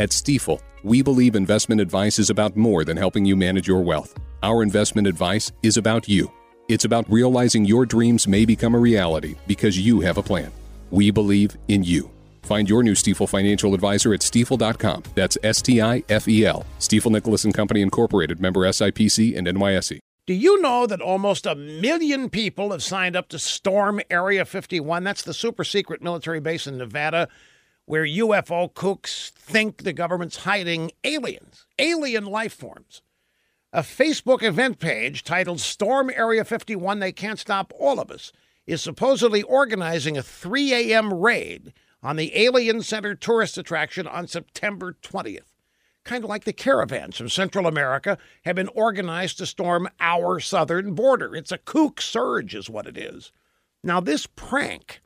At Stifel, we believe investment advice is about more than helping you manage your wealth. Our investment advice is about you. It's about realizing your dreams may become a reality because you have a plan. We believe in you. Find your new Stifel financial advisor at stifel.com. That's S T I F E L. Stifel Nicolaus and Company Incorporated, member SIPC and NYSE. Do you know that almost a million people have signed up to storm Area 51? That's the super secret military base in Nevada where UFO kooks think the government's hiding aliens, alien life forms. A Facebook event page titled Storm Area 51 They Can't Stop All of Us is supposedly organizing a 3 a.m. raid on the Alien Center tourist attraction on September 20th. Kind of like the caravans from Central America have been organized to storm our southern border. It's a kook surge, is what it is. Now, this prank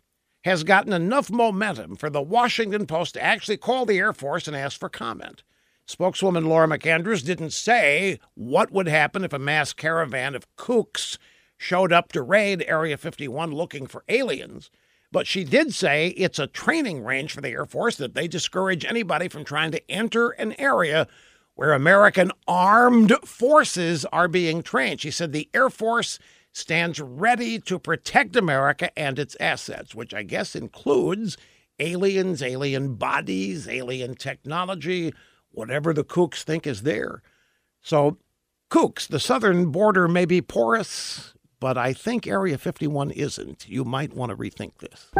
has gotten enough momentum for the Washington Post to actually call the Air Force and ask for comment. Spokeswoman Laura McAndrews didn't say what would happen if a mass caravan of kooks showed up to raid Area 51 looking for aliens, but she did say it's a training range for the Air Force that they discourage anybody from trying to enter an area where American armed forces are being trained. She said the Air Force stands ready to protect America and its assets, which I guess includes aliens, alien bodies, alien technology, whatever the kooks think is there. So, kooks, the southern border may be porous, but I think Area 51 isn't. You might want to rethink this.